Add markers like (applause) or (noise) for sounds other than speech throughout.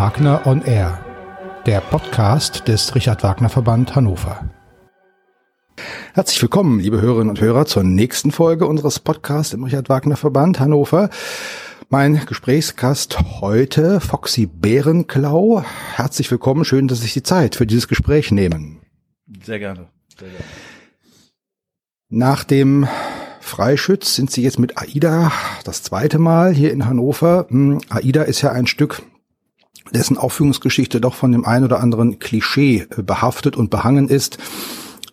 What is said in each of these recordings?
Wagner on Air, der Podcast des Richard Wagner Verband Hannover. Herzlich willkommen, liebe Hörerinnen und Hörer, zur nächsten Folge unseres Podcasts im Richard Wagner Verband Hannover. Mein Gesprächsgast heute, Foxy Bärenklau. Herzlich willkommen, schön, dass Sie sich die Zeit für dieses Gespräch nehmen. Sehr gerne. Sehr gerne. Nach dem Freischütz sind Sie jetzt mit AIDA das zweite Mal hier in Hannover. Hm, AIDA ist ja ein Stück dessen Aufführungsgeschichte doch von dem ein oder anderen Klischee äh, behaftet und behangen ist.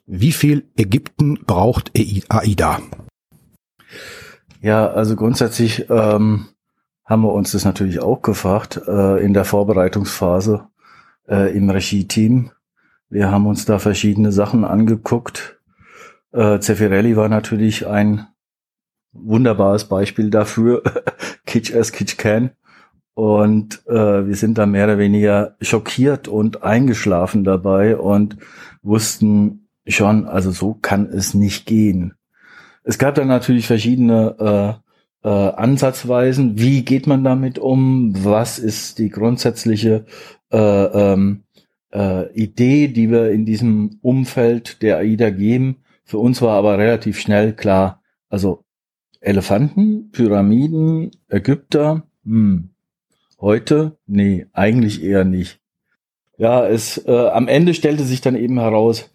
Wie viel Ägypten braucht AIDA? Ja, also grundsätzlich ähm, haben wir uns das natürlich auch gefragt äh, in der Vorbereitungsphase äh, im Regie-Team. Wir haben uns da verschiedene Sachen angeguckt. Äh, Zeffirelli war natürlich ein wunderbares Beispiel dafür. (laughs) Kitsch as Kitsch can. Und äh, wir sind da mehr oder weniger schockiert und eingeschlafen dabei und wussten schon, also so kann es nicht gehen. Es gab dann natürlich verschiedene äh, äh, Ansatzweisen. Wie geht man damit um? Was ist die grundsätzliche äh, ähm, äh, Idee, die wir in diesem Umfeld der AIDA geben? Für uns war aber relativ schnell klar, also Elefanten, Pyramiden, Ägypter, hm, Heute? Nee, eigentlich eher nicht. Ja, es äh, am Ende stellte sich dann eben heraus,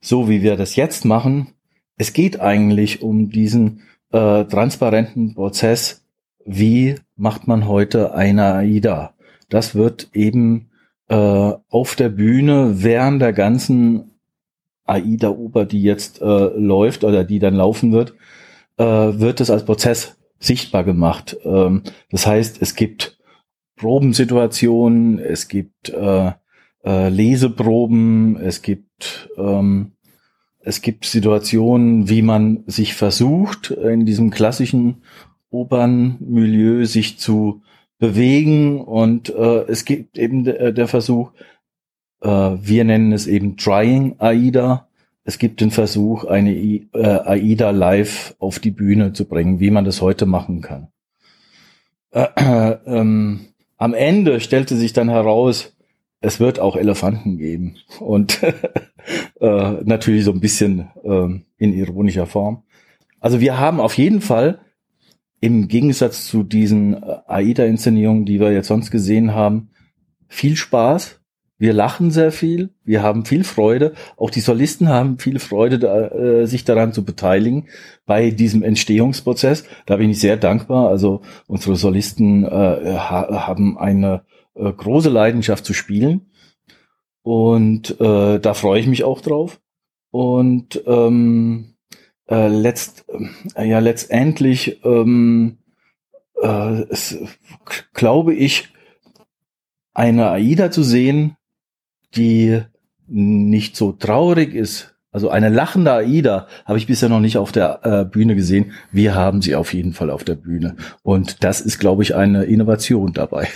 so wie wir das jetzt machen, es geht eigentlich um diesen äh, transparenten Prozess, wie macht man heute eine AIDA. Das wird eben äh, auf der Bühne während der ganzen AIDA-Oper, die jetzt äh, läuft oder die dann laufen wird, äh, wird es als Prozess sichtbar gemacht. Ähm, das heißt, es gibt Probensituationen, es gibt äh, äh, Leseproben, es gibt ähm, es gibt Situationen, wie man sich versucht, in diesem klassischen Opernmilieu sich zu bewegen und äh, es gibt eben de, der Versuch, äh, wir nennen es eben Trying AIDA. Es gibt den Versuch, eine I, äh, AIDA live auf die Bühne zu bringen, wie man das heute machen kann. Äh, äh, ähm, am Ende stellte sich dann heraus, es wird auch Elefanten geben. Und (laughs) äh, natürlich so ein bisschen äh, in ironischer Form. Also wir haben auf jeden Fall im Gegensatz zu diesen äh, AIDA-Inszenierungen, die wir jetzt sonst gesehen haben, viel Spaß wir lachen sehr viel, wir haben viel Freude. Auch die Solisten haben viel Freude, da, äh, sich daran zu beteiligen bei diesem Entstehungsprozess. Da bin ich sehr dankbar. Also unsere Solisten äh, ha haben eine äh, große Leidenschaft zu spielen und äh, da freue ich mich auch drauf. Und ähm, äh, letzt, äh, ja letztendlich ähm, äh, es, glaube ich, eine AIDA zu sehen, die nicht so traurig ist. Also eine lachende AIDA habe ich bisher noch nicht auf der äh, Bühne gesehen. Wir haben sie auf jeden Fall auf der Bühne. Und das ist, glaube ich, eine Innovation dabei.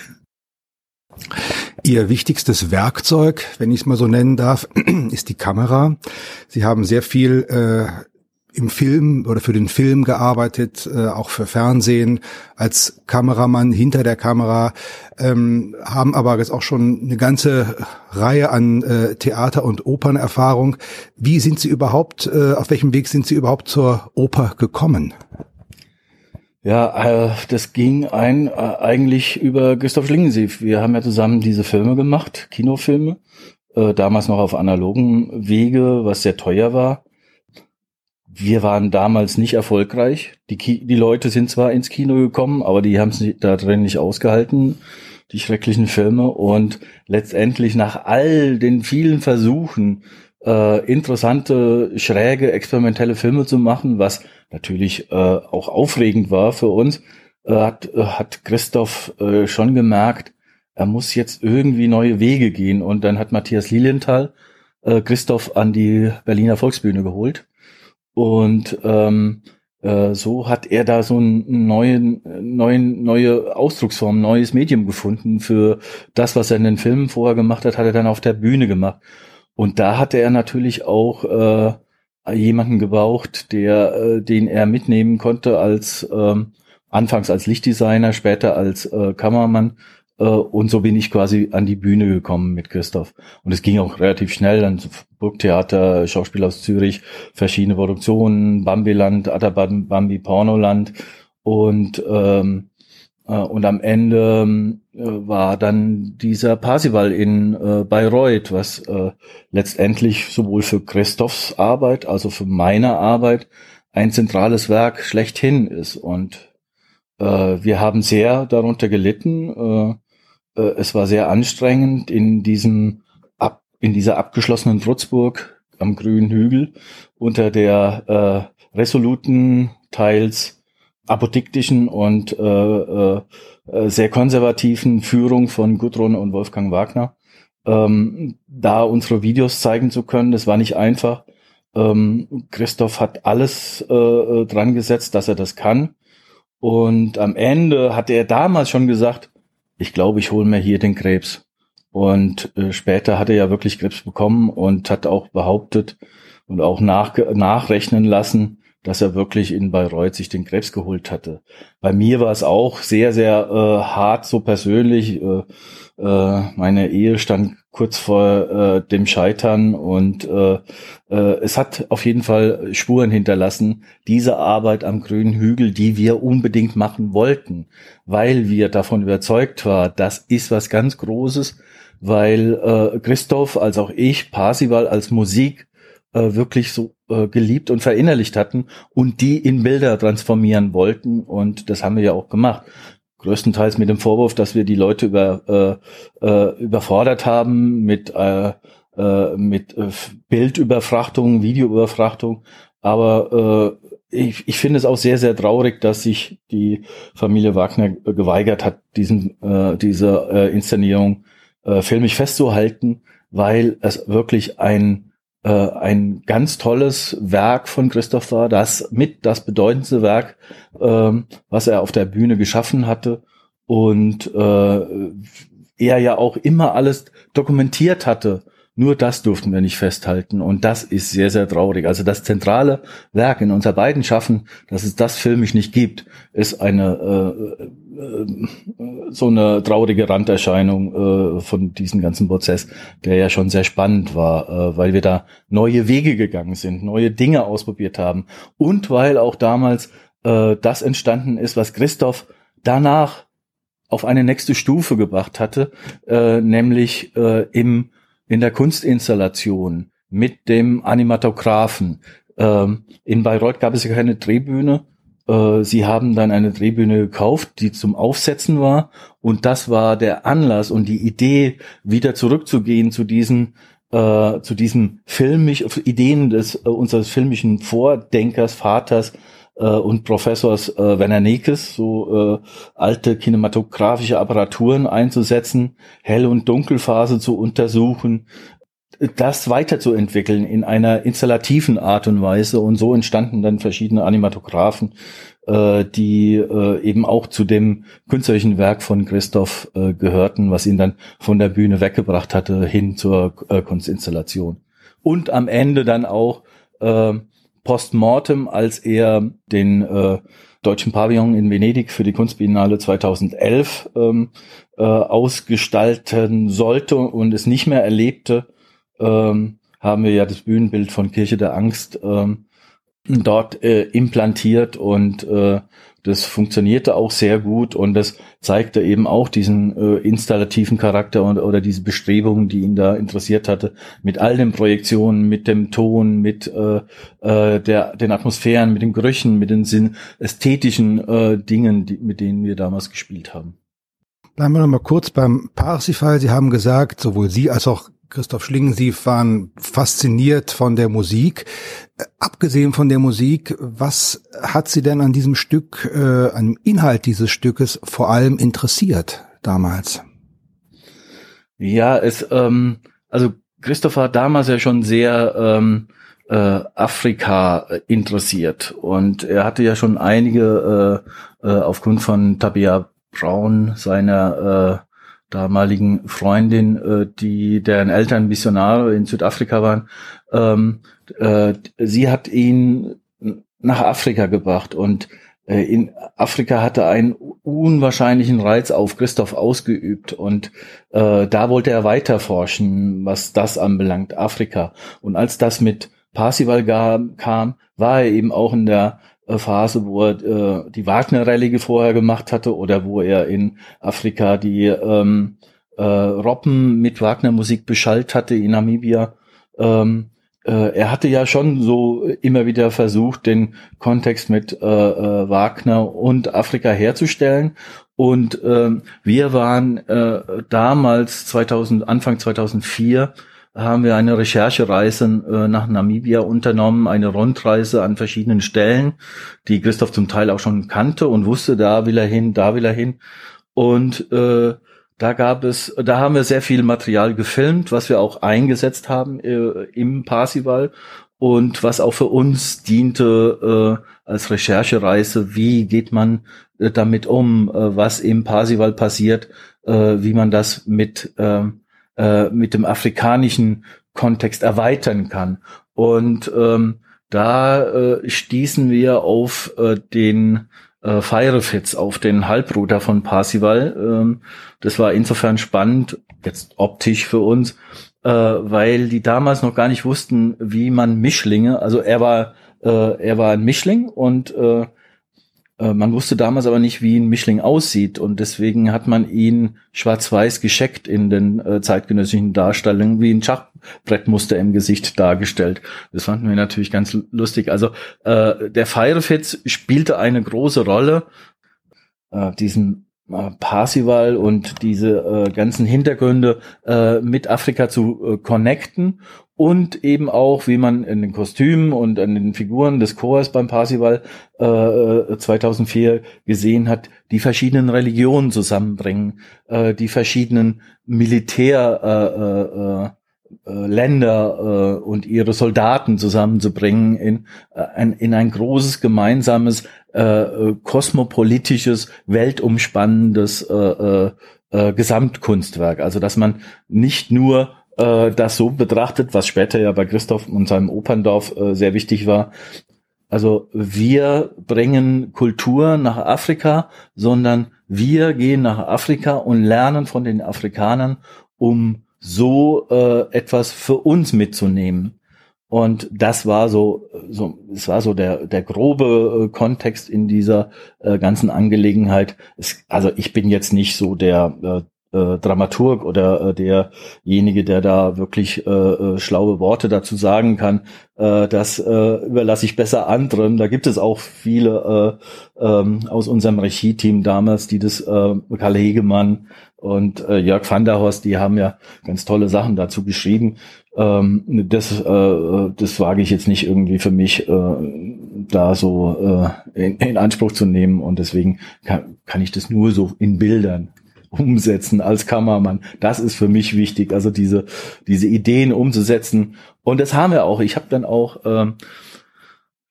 Ihr wichtigstes Werkzeug, wenn ich es mal so nennen darf, (clears throat) ist die Kamera. Sie haben sehr viel äh, im Film oder für den Film gearbeitet, äh, auch für Fernsehen als Kameramann hinter der Kamera, ähm, haben aber jetzt auch schon eine ganze Reihe an äh, Theater- und Opernerfahrung. Wie sind Sie überhaupt, äh, auf welchem Weg sind Sie überhaupt zur Oper gekommen? Ja, äh, das ging ein äh, eigentlich über Christoph Schlingensief. Wir haben ja zusammen diese Filme gemacht, Kinofilme, äh, damals noch auf analogen Wege, was sehr teuer war wir waren damals nicht erfolgreich. Die, Ki die Leute sind zwar ins Kino gekommen, aber die haben es da drin nicht ausgehalten, die schrecklichen Filme. Und letztendlich nach all den vielen Versuchen, äh, interessante, schräge, experimentelle Filme zu machen, was natürlich äh, auch aufregend war für uns, äh, hat, äh, hat Christoph äh, schon gemerkt, er muss jetzt irgendwie neue Wege gehen. Und dann hat Matthias Lilienthal äh, Christoph an die Berliner Volksbühne geholt und ähm, äh, so hat er da so einen neuen, neuen, neue Ausdrucksform, neues Medium gefunden für das, was er in den Filmen vorher gemacht hat, hat er dann auf der Bühne gemacht. Und da hatte er natürlich auch äh, jemanden gebraucht, der, äh, den er mitnehmen konnte als ähm, anfangs als Lichtdesigner, später als äh, Kameramann, und so bin ich quasi an die Bühne gekommen mit Christoph. Und es ging auch relativ schnell. Dann Burgtheater, Schauspiel aus Zürich, verschiedene Produktionen, Bambiland, Atabambi Pornoland. Und, ähm, äh, und am Ende äh, war dann dieser Parsival in äh, Bayreuth, was äh, letztendlich sowohl für Christophs Arbeit, also für meine Arbeit, ein zentrales Werk schlechthin ist. Und äh, wir haben sehr darunter gelitten. Äh, äh, es war sehr anstrengend in diesem ab, in dieser abgeschlossenen Trutzburg am grünen Hügel unter der äh, resoluten, teils apodiktischen und äh, äh, sehr konservativen Führung von Gudrun und Wolfgang Wagner, ähm, da unsere Videos zeigen zu können. Das war nicht einfach. Ähm, Christoph hat alles äh, äh, dran gesetzt, dass er das kann. Und am Ende hatte er damals schon gesagt, ich glaube, ich hole mir hier den Krebs. Und äh, später hat er ja wirklich Krebs bekommen und hat auch behauptet und auch nach, nachrechnen lassen, dass er wirklich in Bayreuth sich den Krebs geholt hatte. Bei mir war es auch sehr, sehr äh, hart so persönlich. Äh, äh, meine Ehe stand kurz vor äh, dem Scheitern und äh, äh, es hat auf jeden Fall Spuren hinterlassen, diese Arbeit am grünen Hügel, die wir unbedingt machen wollten, weil wir davon überzeugt war, das ist was ganz Großes, weil äh, Christoph als auch ich Parsival als Musik äh, wirklich so äh, geliebt und verinnerlicht hatten und die in Bilder transformieren wollten und das haben wir ja auch gemacht größtenteils mit dem Vorwurf, dass wir die Leute über, äh, äh, überfordert haben mit, äh, äh, mit äh, Bildüberfrachtung, Videoüberfrachtung. Aber äh, ich, ich finde es auch sehr, sehr traurig, dass sich die Familie Wagner geweigert hat, diesen, äh, diese äh, Inszenierung äh, filmisch festzuhalten, weil es wirklich ein äh, ein ganz tolles Werk von Christoph war, das mit das bedeutendste Werk, ähm, was er auf der Bühne geschaffen hatte und äh, er ja auch immer alles dokumentiert hatte. Nur das durften wir nicht festhalten und das ist sehr, sehr traurig. Also das zentrale Werk in unser beiden Schaffen, dass es das filmisch nicht gibt, ist eine äh, so eine traurige Randerscheinung äh, von diesem ganzen Prozess, der ja schon sehr spannend war, äh, weil wir da neue Wege gegangen sind, neue Dinge ausprobiert haben und weil auch damals äh, das entstanden ist, was Christoph danach auf eine nächste Stufe gebracht hatte, äh, nämlich äh, im in der Kunstinstallation mit dem Animatographen. Ähm, in Bayreuth gab es ja keine Drehbühne, äh, sie haben dann eine Drehbühne gekauft, die zum Aufsetzen war. Und das war der Anlass und die Idee, wieder zurückzugehen zu diesen äh, zu diesen filmisch Ideen des äh, unseres filmischen Vordenkers, Vaters äh, und Professors äh, Werner Nekes, so äh, alte kinematografische Apparaturen einzusetzen, Hell- und Dunkelphase zu untersuchen, das weiterzuentwickeln in einer installativen Art und Weise. Und so entstanden dann verschiedene Animatographen, äh, die äh, eben auch zu dem künstlerischen Werk von Christoph äh, gehörten, was ihn dann von der Bühne weggebracht hatte hin zur äh, Kunstinstallation. Und am Ende dann auch äh, postmortem, als er den äh, Deutschen Pavillon in Venedig für die Kunstbiennale 2011 ähm, äh, ausgestalten sollte und es nicht mehr erlebte, ähm, haben wir ja das Bühnenbild von Kirche der Angst ähm, dort äh, implantiert und äh, das funktionierte auch sehr gut und das zeigte eben auch diesen äh, installativen Charakter und, oder diese Bestrebungen, die ihn da interessiert hatte, mit all den Projektionen, mit dem Ton, mit äh, äh, der, den Atmosphären, mit den Gerüchen, mit den Sinn, ästhetischen äh, Dingen, die, mit denen wir damals gespielt haben. Bleiben wir noch mal kurz beim Parsifal. Sie haben gesagt, sowohl Sie als auch Christoph Schlingen, Sie waren fasziniert von der Musik. Äh, abgesehen von der Musik, was hat Sie denn an diesem Stück, äh, an dem Inhalt dieses Stückes vor allem interessiert damals? Ja, es, ähm, also Christoph war damals ja schon sehr ähm, äh, Afrika interessiert und er hatte ja schon einige äh, äh, aufgrund von Tabia Braun, seiner äh, damaligen Freundin, äh, die deren Eltern Missionare in Südafrika waren, ähm, äh, sie hat ihn nach Afrika gebracht und äh, in Afrika hatte einen unwahrscheinlichen Reiz auf Christoph ausgeübt und äh, da wollte er weiter forschen, was das anbelangt, Afrika. Und als das mit Parsival kam, war er eben auch in der Phase, wo er äh, die Wagner-Rallye vorher gemacht hatte oder wo er in Afrika die ähm, äh, Robben mit Wagner-Musik beschallt hatte in Namibia. Ähm, äh, er hatte ja schon so immer wieder versucht, den Kontext mit äh, äh, Wagner und Afrika herzustellen. Und äh, wir waren äh, damals 2000, Anfang 2004 haben wir eine Recherchereise äh, nach Namibia unternommen, eine Rundreise an verschiedenen Stellen, die Christoph zum Teil auch schon kannte und wusste, da will er hin, da will er hin. Und äh, da gab es, da haben wir sehr viel Material gefilmt, was wir auch eingesetzt haben äh, im Parsival und was auch für uns diente äh, als Recherchereise. Wie geht man äh, damit um, äh, was im Parsival passiert, äh, wie man das mit ähm, äh, mit dem afrikanischen Kontext erweitern kann. Und ähm, da äh, stießen wir auf äh, den äh, Firefits auf den Halbruder von Parsival. Ähm, das war insofern spannend, jetzt optisch für uns, äh, weil die damals noch gar nicht wussten, wie man Mischlinge, also er war, äh, er war ein Mischling und äh, man wusste damals aber nicht, wie ein Mischling aussieht und deswegen hat man ihn schwarz-weiß gescheckt in den äh, zeitgenössischen Darstellungen, wie ein Schachbrettmuster im Gesicht dargestellt. Das fanden wir natürlich ganz lustig. Also äh, der Firefits spielte eine große Rolle. Äh, diesen äh, Parsival und diese äh, ganzen Hintergründe äh, mit Afrika zu äh, connecten und eben auch, wie man in den Kostümen und an den Figuren des Chors beim Parsival äh, 2004 äh, gesehen hat, die verschiedenen Religionen zusammenbringen, äh, die verschiedenen Militär äh, äh, äh, Länder äh, und ihre Soldaten zusammenzubringen in, äh, ein, in ein großes gemeinsames äh, äh kosmopolitisches, weltumspannendes äh, äh, Gesamtkunstwerk. Also dass man nicht nur äh, das so betrachtet, was später ja bei Christoph und seinem Operndorf äh, sehr wichtig war. Also wir bringen Kultur nach Afrika, sondern wir gehen nach Afrika und lernen von den Afrikanern, um so äh, etwas für uns mitzunehmen. Und das war so, so, es war so der, der grobe äh, Kontext in dieser äh, ganzen Angelegenheit. Es, also ich bin jetzt nicht so der äh, äh, Dramaturg oder äh, derjenige, der da wirklich äh, äh, schlaue Worte dazu sagen kann, äh, das äh, überlasse ich besser anderen. Da gibt es auch viele äh, ähm, aus unserem Regie-Team damals, die das äh, Karl Hegemann und äh, Jörg van der Horst, die haben ja ganz tolle Sachen dazu geschrieben. Ähm, das, äh, das wage ich jetzt nicht irgendwie für mich äh, da so äh, in, in Anspruch zu nehmen und deswegen kann, kann ich das nur so in Bildern umsetzen als Kameramann. Das ist für mich wichtig, also diese, diese Ideen umzusetzen. Und das haben wir auch. Ich habe dann auch, ähm,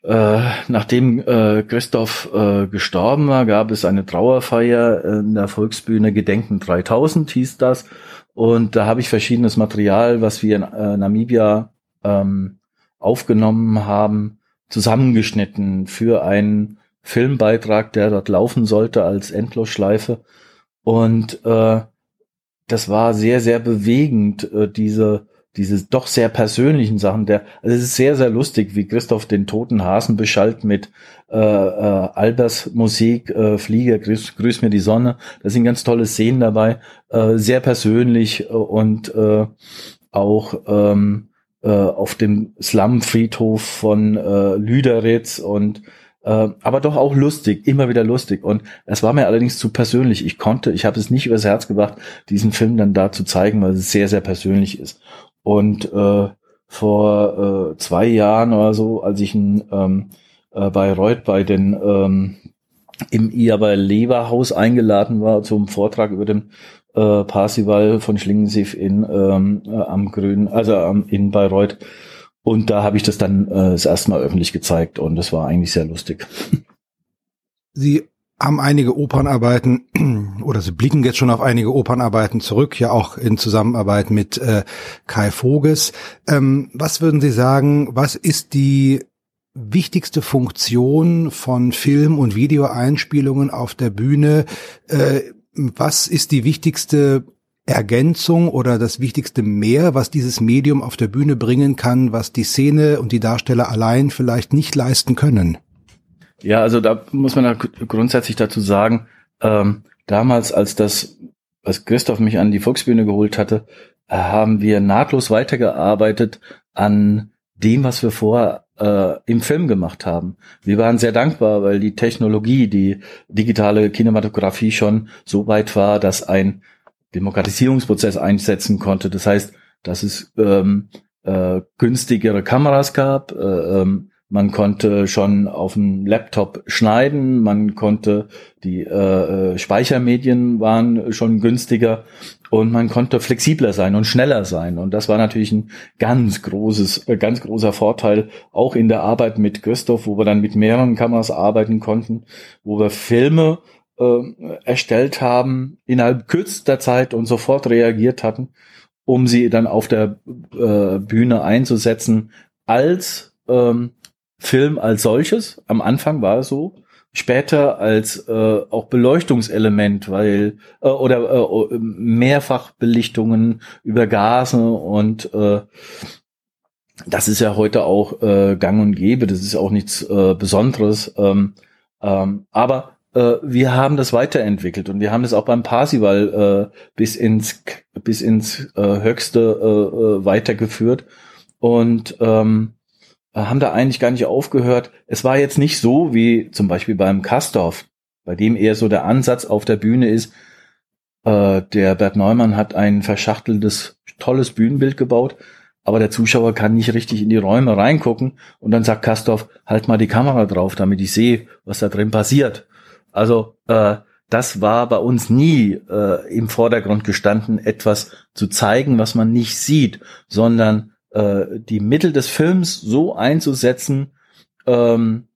äh, nachdem äh, Christoph äh, gestorben war, gab es eine Trauerfeier in der Volksbühne Gedenken 3000 hieß das. Und da habe ich verschiedenes Material, was wir in äh, Namibia ähm, aufgenommen haben, zusammengeschnitten für einen Filmbeitrag, der dort laufen sollte als Endlosschleife. Und äh, das war sehr, sehr bewegend, äh, diese, diese doch sehr persönlichen Sachen. Der, also es ist sehr, sehr lustig, wie Christoph den toten Hasen beschallt mit äh, äh, Albers Musik, äh, Flieger, grüß, grüß mir die Sonne. Da sind ganz tolle Szenen dabei, äh, sehr persönlich und äh, auch ähm, äh, auf dem Slum-Friedhof von äh, Lüderitz und äh, aber doch auch lustig, immer wieder lustig. Und es war mir allerdings zu persönlich. Ich konnte, ich habe es nicht übers Herz gebracht, diesen Film dann da zu zeigen, weil es sehr, sehr persönlich ist. Und äh, vor äh, zwei Jahren oder so, als ich in ähm, äh, Bayreuth bei den ähm, im Iaber Leberhaus eingeladen war zum Vortrag über den äh, Parsival von Schlingensief in ähm, äh, am Grün, also ähm, in Bayreuth und da habe ich das dann äh, das erste Mal öffentlich gezeigt und das war eigentlich sehr lustig. Sie haben einige Opernarbeiten (clears throat) oder Sie blicken jetzt schon auf einige Opernarbeiten zurück, ja auch in Zusammenarbeit mit äh, Kai Voges. Ähm, was würden Sie sagen, was ist die wichtigste Funktion von Film- und Videoeinspielungen auf der Bühne? Äh, was ist die wichtigste Ergänzung oder das wichtigste Mehr, was dieses Medium auf der Bühne bringen kann, was die Szene und die Darsteller allein vielleicht nicht leisten können? Ja, also da muss man da grundsätzlich dazu sagen, ähm, damals, als das, als Christoph mich an die Volksbühne geholt hatte, haben wir nahtlos weitergearbeitet an dem, was wir vorher äh, im Film gemacht haben. Wir waren sehr dankbar, weil die Technologie, die digitale Kinematografie schon so weit war, dass ein Demokratisierungsprozess einsetzen konnte. Das heißt, dass es ähm, äh, günstigere Kameras gab, äh, ähm, man konnte schon auf dem Laptop schneiden, man konnte die äh, äh, Speichermedien waren schon günstiger und man konnte flexibler sein und schneller sein und das war natürlich ein ganz großes, äh, ganz großer Vorteil auch in der Arbeit mit Christoph, wo wir dann mit mehreren Kameras arbeiten konnten, wo wir Filme äh, erstellt haben innerhalb kürzester Zeit und sofort reagiert hatten, um sie dann auf der äh, Bühne einzusetzen als ähm, Film als solches. Am Anfang war es so. Später als äh, auch Beleuchtungselement, weil äh, oder äh, Mehrfachbelichtungen über Gase und äh, das ist ja heute auch äh, gang und gäbe. Das ist auch nichts äh, Besonderes. Ähm, ähm, aber wir haben das weiterentwickelt und wir haben das auch beim Parsival äh, bis ins bis ins äh, höchste äh, äh weitergeführt und ähm, äh, haben da eigentlich gar nicht aufgehört. Es war jetzt nicht so wie zum Beispiel beim Kastorf, bei dem eher so der Ansatz auf der Bühne ist, äh, der Bert Neumann hat ein verschachteltes, tolles Bühnenbild gebaut, aber der Zuschauer kann nicht richtig in die Räume reingucken und dann sagt Kastorf, halt mal die Kamera drauf, damit ich sehe, was da drin passiert. Also äh, das war bei uns nie äh, im Vordergrund gestanden, etwas zu zeigen, was man nicht sieht, sondern äh, die Mittel des Films so einzusetzen, ähm,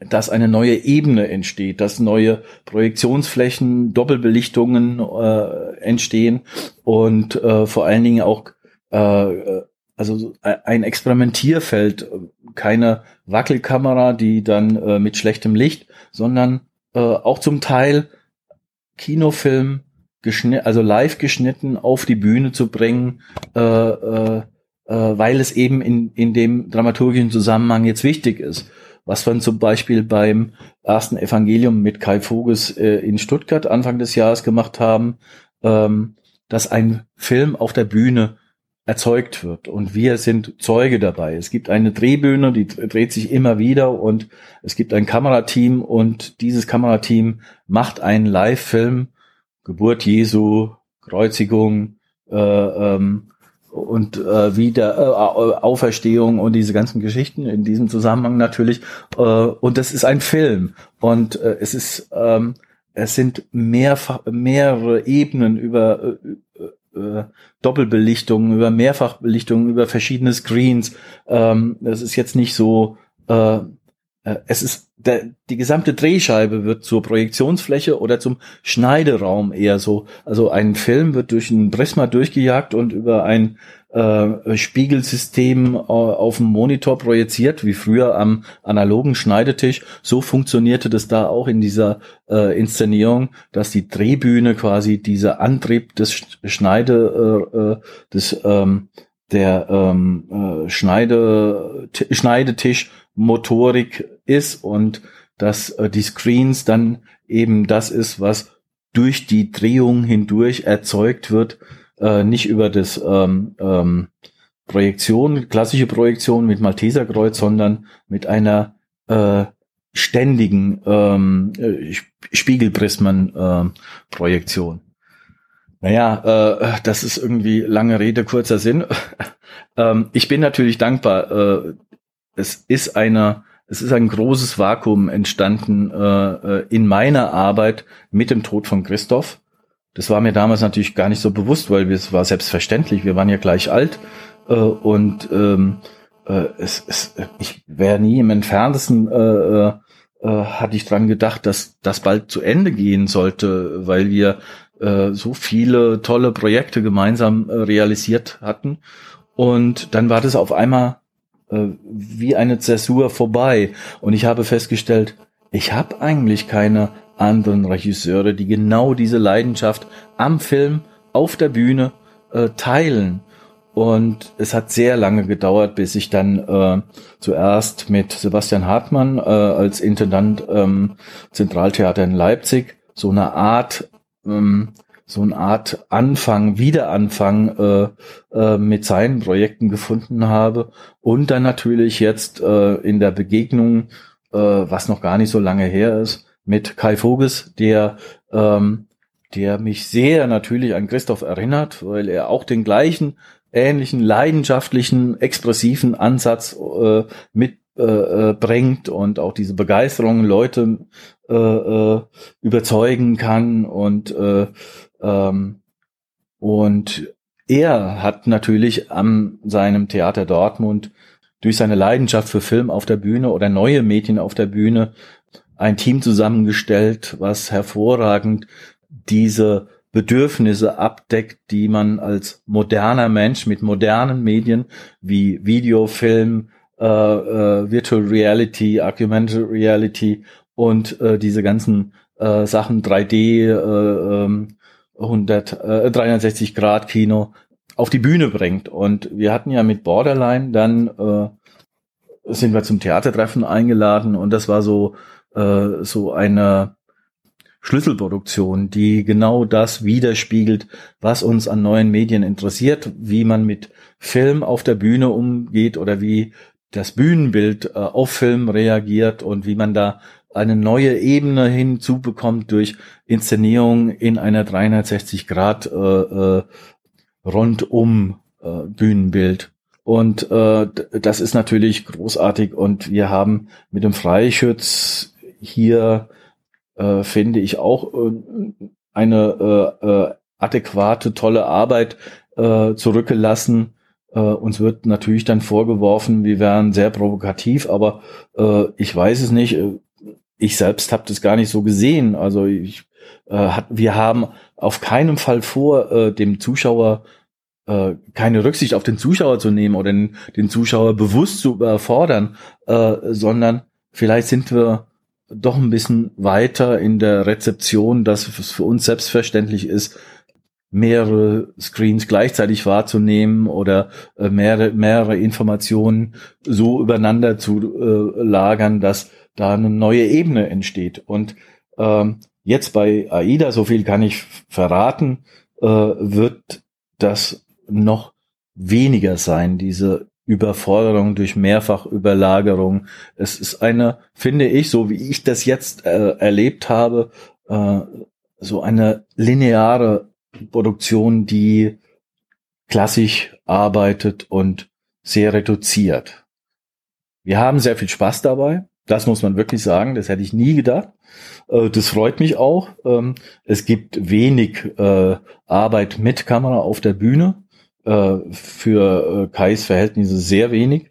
dass eine neue Ebene entsteht, dass neue Projektionsflächen, Doppelbelichtungen äh, entstehen und äh, vor allen Dingen auch äh, also ein Experimentierfeld, keine Wackelkamera, die dann äh, mit schlechtem Licht, sondern äh, auch zum Teil Kinofilm geschnitten, also live geschnitten auf die Bühne zu bringen, äh, äh, äh, weil es eben in, in dem dramaturgischen Zusammenhang jetzt wichtig ist. Was wir zum Beispiel beim ersten Evangelium mit Kai Voges äh, in Stuttgart Anfang des Jahres gemacht haben, ähm, dass ein Film auf der Bühne erzeugt wird und wir sind Zeuge dabei. Es gibt eine Drehbühne, die dreht sich immer wieder und es gibt ein Kamerateam und dieses Kamerateam macht einen Live-Film, Geburt Jesu, Kreuzigung, äh, ähm, und äh, wieder äh, Auferstehung und diese ganzen Geschichten in diesem Zusammenhang natürlich. Äh, und das ist ein Film und äh, es ist ähm, es sind mehrfach mehrere Ebenen über äh, Doppelbelichtungen, über Mehrfachbelichtungen, über verschiedene Screens. Ähm, das ist jetzt nicht so. Äh es ist der, die gesamte Drehscheibe wird zur Projektionsfläche oder zum Schneideraum eher so. Also ein Film wird durch ein Prisma durchgejagt und über ein äh, Spiegelsystem äh, auf dem Monitor projiziert, wie früher am analogen Schneidetisch. So funktionierte das da auch in dieser äh, Inszenierung, dass die Drehbühne quasi dieser Antrieb des Schneide, äh, äh des ähm, der ähm, äh, Schneide, Schneidetisch Motorik ist und dass äh, die Screens dann eben das ist, was durch die Drehung hindurch erzeugt wird, äh, nicht über das ähm, ähm, Projektion, klassische Projektion mit Malteserkreuz, sondern mit einer äh, ständigen ähm, äh, Spiegelprismen-Projektion. Äh, naja, äh, das ist irgendwie lange Rede, kurzer Sinn. (laughs) ähm, ich bin natürlich dankbar. Äh, es ist eine, es ist ein großes Vakuum entstanden äh, äh, in meiner Arbeit mit dem Tod von Christoph. Das war mir damals natürlich gar nicht so bewusst, weil es war selbstverständlich. Wir waren ja gleich alt äh, und ähm, äh, es, es, ich wäre nie im entferntesten äh, äh, äh, hatte ich dran gedacht, dass das bald zu Ende gehen sollte, weil wir äh, so viele tolle Projekte gemeinsam realisiert hatten. Und dann war das auf einmal äh, wie eine Zäsur vorbei. Und ich habe festgestellt, ich habe eigentlich keine anderen Regisseure, die genau diese Leidenschaft am Film, auf der Bühne äh, teilen. Und es hat sehr lange gedauert, bis ich dann äh, zuerst mit Sebastian Hartmann äh, als Intendant ähm, Zentraltheater in Leipzig so eine Art ähm, so eine Art Anfang, Wiederanfang äh, äh, mit seinen Projekten gefunden habe und dann natürlich jetzt äh, in der Begegnung, äh, was noch gar nicht so lange her ist, mit Kai Voges, der ähm, der mich sehr natürlich an Christoph erinnert, weil er auch den gleichen ähnlichen leidenschaftlichen, expressiven Ansatz äh, mit äh, äh, und auch diese Begeisterung Leute äh, äh, überzeugen kann und äh, ähm, und er hat natürlich an seinem Theater Dortmund durch seine Leidenschaft für Film auf der Bühne oder neue Medien auf der Bühne ein Team zusammengestellt, was hervorragend diese Bedürfnisse abdeckt, die man als moderner Mensch mit modernen Medien wie Video, Film, äh, äh, Virtual Reality, Augmented Reality und äh, diese ganzen äh, Sachen 3D, äh, 100, äh, 360 Grad Kino auf die Bühne bringt. Und wir hatten ja mit Borderline dann äh, sind wir zum Theatertreffen eingeladen und das war so äh, so eine Schlüsselproduktion, die genau das widerspiegelt, was uns an neuen Medien interessiert, wie man mit Film auf der Bühne umgeht oder wie das Bühnenbild äh, auf Film reagiert und wie man da eine neue Ebene hinzubekommt durch Inszenierung in einer 360 Grad äh, äh, rundum äh, Bühnenbild. Und äh, das ist natürlich großartig und wir haben mit dem Freischütz hier äh, finde ich auch äh, eine äh, äh, adäquate, tolle Arbeit äh, zurückgelassen. Äh, uns wird natürlich dann vorgeworfen, wir wären sehr provokativ, aber äh, ich weiß es nicht. Ich selbst habe das gar nicht so gesehen. Also ich, äh, hat, wir haben auf keinen Fall vor, äh, dem Zuschauer äh, keine Rücksicht auf den Zuschauer zu nehmen oder den, den Zuschauer bewusst zu überfordern, äh, sondern vielleicht sind wir doch ein bisschen weiter in der Rezeption, dass es für uns selbstverständlich ist, mehrere Screens gleichzeitig wahrzunehmen oder äh, mehrere, mehrere Informationen so übereinander zu äh, lagern, dass da eine neue Ebene entsteht. Und ähm, jetzt bei AIDA, so viel kann ich verraten, äh, wird das noch weniger sein, diese Überforderung durch Mehrfachüberlagerung. Es ist eine, finde ich, so wie ich das jetzt äh, erlebt habe, äh, so eine lineare Produktion, die klassisch arbeitet und sehr reduziert. Wir haben sehr viel Spaß dabei. Das muss man wirklich sagen. Das hätte ich nie gedacht. Äh, das freut mich auch. Ähm, es gibt wenig äh, Arbeit mit Kamera auf der Bühne äh, für Kais Verhältnisse sehr wenig.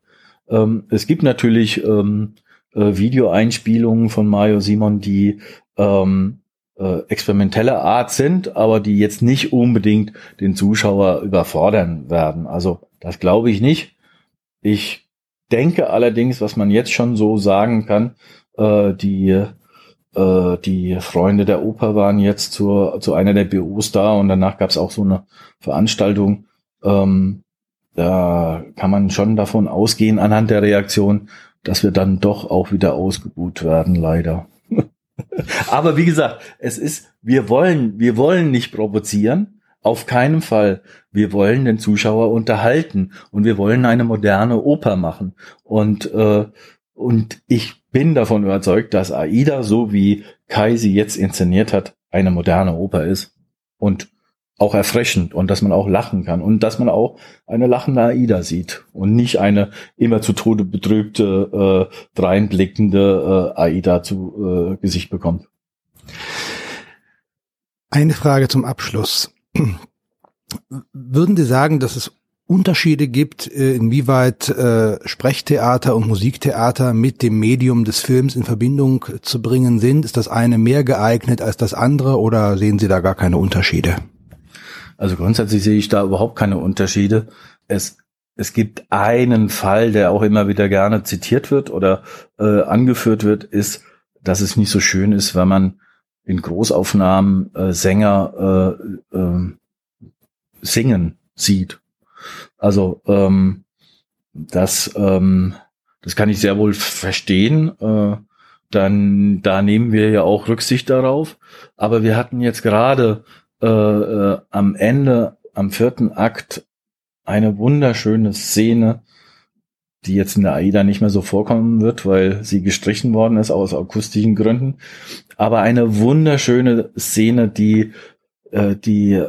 Ähm, es gibt natürlich ähm, äh, Videoeinspielungen von Mario Simon, die ähm, äh, experimentelle Art sind, aber die jetzt nicht unbedingt den Zuschauer überfordern werden. Also das glaube ich nicht. Ich denke allerdings, was man jetzt schon so sagen kann, äh, die äh, die Freunde der Oper waren jetzt zu, zu einer der BOs da und danach gab es auch so eine Veranstaltung, ähm, da kann man schon davon ausgehen, anhand der Reaktion, dass wir dann doch auch wieder ausgebuht werden, leider. (laughs) Aber wie gesagt, es ist, wir wollen, wir wollen nicht provozieren, auf keinen Fall. Wir wollen den Zuschauer unterhalten und wir wollen eine moderne Oper machen. Und, äh, und ich bin davon überzeugt, dass Aida, so wie Kai sie jetzt inszeniert hat, eine moderne Oper ist. Und auch erfrischend und dass man auch lachen kann und dass man auch eine lachende Aida sieht und nicht eine immer zu Tode betrübte, äh, dreinblickende äh, Aida zu äh, Gesicht bekommt. Eine Frage zum Abschluss. Würden Sie sagen, dass es Unterschiede gibt, äh, inwieweit äh, Sprechtheater und Musiktheater mit dem Medium des Films in Verbindung zu bringen sind? Ist das eine mehr geeignet als das andere oder sehen Sie da gar keine Unterschiede? Also grundsätzlich sehe ich da überhaupt keine Unterschiede. Es es gibt einen Fall, der auch immer wieder gerne zitiert wird oder äh, angeführt wird, ist, dass es nicht so schön ist, wenn man in Großaufnahmen äh, Sänger äh, äh, singen sieht. Also ähm, das, ähm, das kann ich sehr wohl verstehen. Äh, dann da nehmen wir ja auch Rücksicht darauf. Aber wir hatten jetzt gerade äh, äh, am Ende, am vierten Akt, eine wunderschöne Szene, die jetzt in der AIDA nicht mehr so vorkommen wird, weil sie gestrichen worden ist aus akustischen Gründen. Aber eine wunderschöne Szene, die äh, die äh,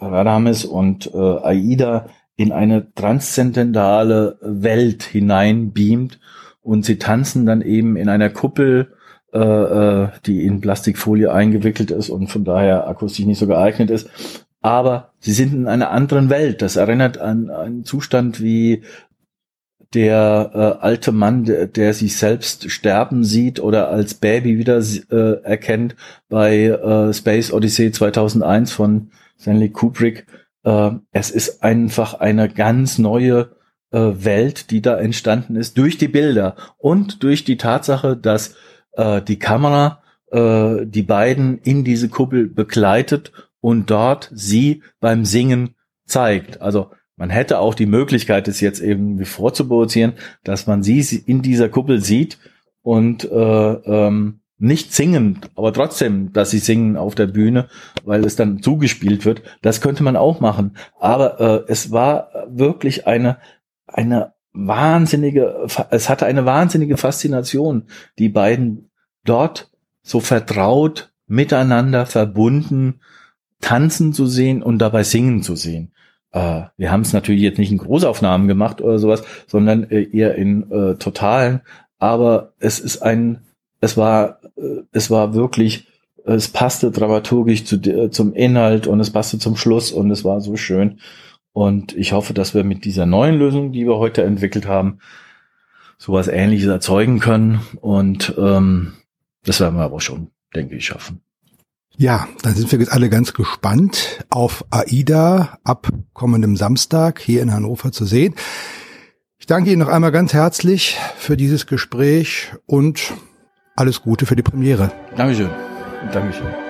Radames und äh, Aida in eine transzendentale Welt hineinbeamt und sie tanzen dann eben in einer Kuppel, äh, äh, die in Plastikfolie eingewickelt ist und von daher akustisch nicht so geeignet ist. Aber sie sind in einer anderen Welt. Das erinnert an einen Zustand wie der äh, alte Mann, der, der sich selbst sterben sieht oder als Baby wieder äh, erkennt bei äh, Space Odyssey 2001 von Stanley Kubrick. Äh, es ist einfach eine ganz neue äh, Welt, die da entstanden ist durch die Bilder und durch die Tatsache, dass äh, die Kamera äh, die beiden in diese Kuppel begleitet und dort sie beim Singen zeigt. Also man hätte auch die Möglichkeit, es jetzt eben vorzuproduzieren, dass man sie in dieser Kuppel sieht und äh, ähm, nicht singen, aber trotzdem, dass sie singen auf der Bühne, weil es dann zugespielt wird. Das könnte man auch machen. Aber äh, es war wirklich eine eine wahnsinnige, es hatte eine wahnsinnige Faszination, die beiden dort so vertraut miteinander verbunden tanzen zu sehen und dabei singen zu sehen. Äh, wir haben es natürlich jetzt nicht in Großaufnahmen gemacht oder sowas, sondern äh, eher in äh, totalen. Aber es ist ein, es war, äh, es war wirklich, es passte dramaturgisch zu, äh, zum Inhalt und es passte zum Schluss und es war so schön. Und ich hoffe, dass wir mit dieser neuen Lösung, die wir heute entwickelt haben, sowas ähnliches erzeugen können. Und ähm, das werden wir aber schon, denke ich, schaffen. Ja, dann sind wir jetzt alle ganz gespannt auf AIDA ab kommendem Samstag hier in Hannover zu sehen. Ich danke Ihnen noch einmal ganz herzlich für dieses Gespräch und alles Gute für die Premiere. Dankeschön. Dankeschön.